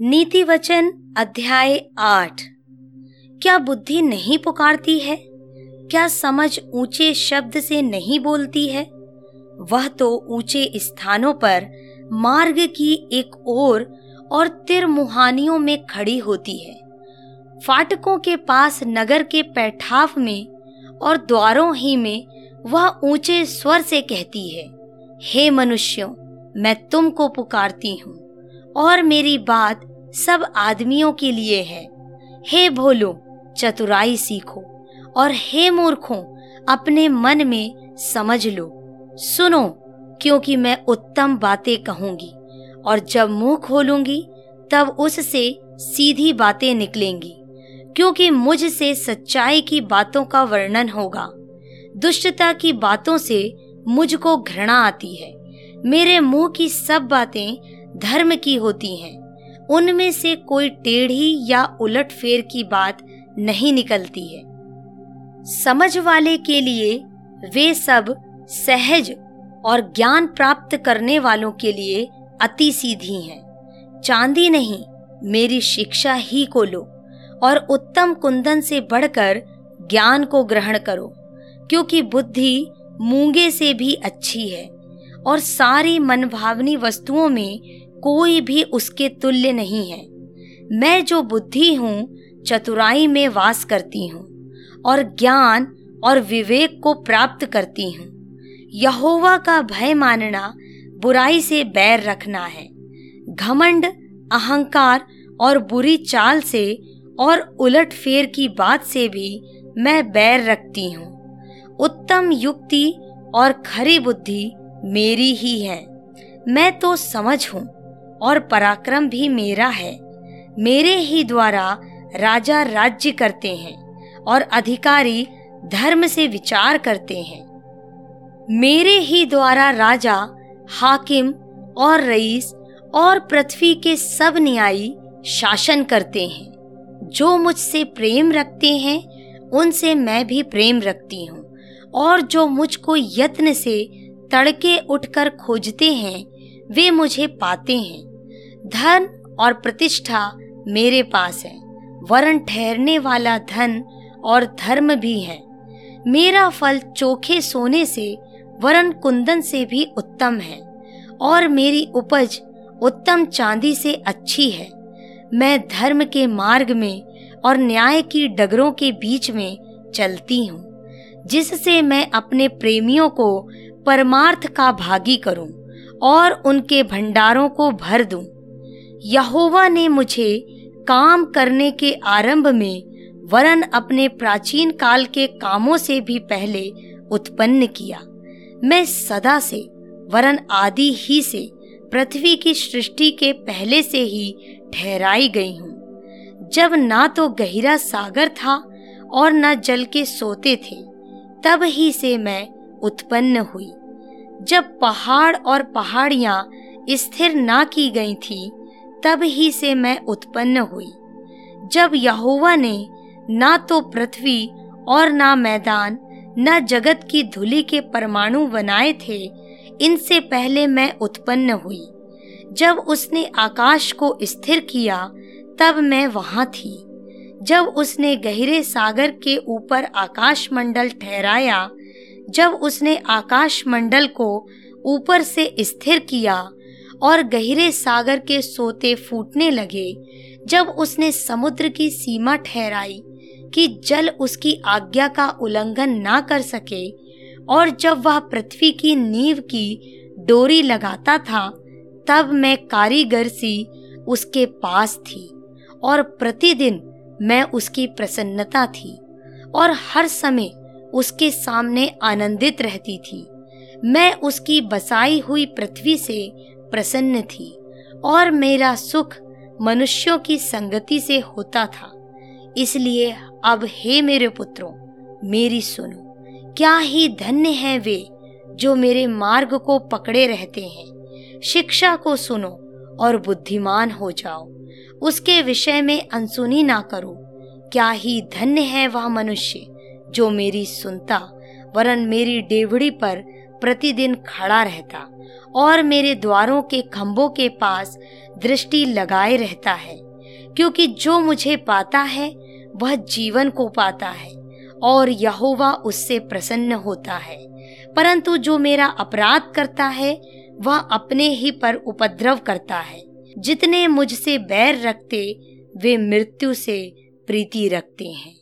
नीति वचन अध्याय आठ। क्या बुद्धि नहीं पुकारती है? क्या समझ ऊँचे शब्द से नहीं बोलती है? वह तो ऊँचे स्थानों पर मार्ग की एक ओर और तिरमुहानियों में खड़ी होती है। फाटकों के पास नगर के पैठाव में और द्वारों ही में वह ऊँचे स्वर से कहती है, हे मनुष्यों, मैं तुमको पुकारती हूँ। और मेरी बात सब आदमियों के लिए है। हे भोलो, चतुराई सीखो और हे मूर्खों, अपने मन में समझ लो। सुनो, क्योंकि मैं उत्तम बातें कहूँगी और जब मुँह खोलूँगी, तब उससे सीधी बातें निकलेंगी, क्योंकि मुझसे सच्चाई की बातों का वर्णन होगा। दुष्टता की बातों से मुझको घृणा आती है। मेरे मुँह की सब बातें धर्म की होती हैं। उनमें से कोई टेढ़ी या उलट फेर की बात नहीं निकलती है। समझ वाले के लिए वे सब सहज और ज्ञान प्राप्त करने वालों के लिए अति सीधी हैं। चांदी नहीं, मेरी शिक्षा ही को लो और उत्तम कुंदन से बढ़कर ज्ञान को ग्रहण करो, क्योंकि बुद्धि मूँगे से भी अच्छी है और सारी मनभावनी वस्तुओं में कोई भी उसके तुल्य नहीं है। मैं जो बुद्धि हूँ, चतुराई में वास करती हूँ और ज्ञान और विवेक को प्राप्त करती हूँ। यहोवा का भय मानना, बुराई से बैर रखना है। घमंड, अहंकार और बुरी चाल से और उलट फेर की बात से भी मैं बैर रखती हूँ। उत्तम युक्ति और खरी बुद्धि मेरी ही है। मैं तो समझ हूँ। और पराक्रम भी मेरा है। मेरे ही द्वारा राजा राज्य करते हैं और अधिकारी धर्म से विचार करते हैं। मेरे ही द्वारा राजा, हाकिम और रईस और पृथ्वी के सब न्यायी शासन करते हैं। जो मुझसे प्रेम रखते हैं, उनसे मैं भी प्रेम रखती हूँ और जो मुझको यत्न से तड़के उठकर खोजते हैं वे मुझे पाते हैं। धन और प्रतिष्ठा मेरे पास है। वरण ठहरने वाला धन और धर्म भी है। मेरा फल चोखे सोने से वरण कुंदन से भी उत्तम है। और मेरी उपज उत्तम चांदी से अच्छी है। मैं धर्म के मार्ग में और न्याय की डगरों के बीच में चलती हूँ, जिससे मैं अपने प्रेमियों को परमार्थ का भागी करूँ। और उनके भंडारों को भर दूँ। यहोवा ने मुझे काम करने के आरंभ में वरन अपने प्राचीन काल के कामों से भी पहले उत्पन्न किया। मैं सदा से, वरन आदि ही से, पृथ्वी की सृष्टि के पहले से ही ठहराई गई हूँ। जब ना तो गहरा सागर था और न जल के सोते थे, तब ही से मैं उत्पन्न हुई। जब पहाड़ और पहाड़ियाँ स्थिर ना की गई थी तब ही से मैं उत्पन्न हुई। जब यहोवा ने ना तो पृथ्वी और ना मैदान, न जगत की धूलि के परमाणु बनाए थे, इनसे पहले मैं उत्पन्न हुई। जब उसने आकाश को स्थिर किया, तब मैं वहाँ थी। जब उसने गहरे सागर के ऊपर आकाश मंडल ठहराया जब उसने आकाश मंडल को ऊपर से स्थिर किया और गहरे सागर के सोते फूटने लगे, जब उसने समुद्र की सीमा ठहराई कि जल उसकी आज्ञा का उल्लंघन ना कर सके और जब वह पृथ्वी की नींव की डोरी लगाता था, तब मैं कारीगर सी उसके पास थी और प्रतिदिन मैं उसकी प्रसन्नता थी और हर समय उसके सामने आनंदित रहती थी। मैं उसकी बसाई हुई पृथ्वी से प्रसन्न थी और मेरा सुख मनुष्यों की संगति से होता था। इसलिए अब हे मेरे पुत्रों, मेरी सुनो, क्या ही धन्य है वे जो मेरे मार्ग को पकड़े रहते हैं। शिक्षा को सुनो और बुद्धिमान हो जाओ। उसके विषय में अनसुनी ना करो। क्या ही धन्य है वह मनुष्य जो मेरी सुनता, वरन मेरी डेवड़ी पर प्रतिदिन खड़ा रहता, और मेरे द्वारों के खंभों के पास दृष्टि लगाए रहता है, क्योंकि जो मुझे पाता है, वह जीवन को पाता है, और यहोवा उससे प्रसन्न होता है। परंतु जो मेरा अपराध करता है, वह अपने ही पर उपद्रव करता है। जितने मुझसे बैर रखते, वे मृत्यु से प्रीति रखते हैं।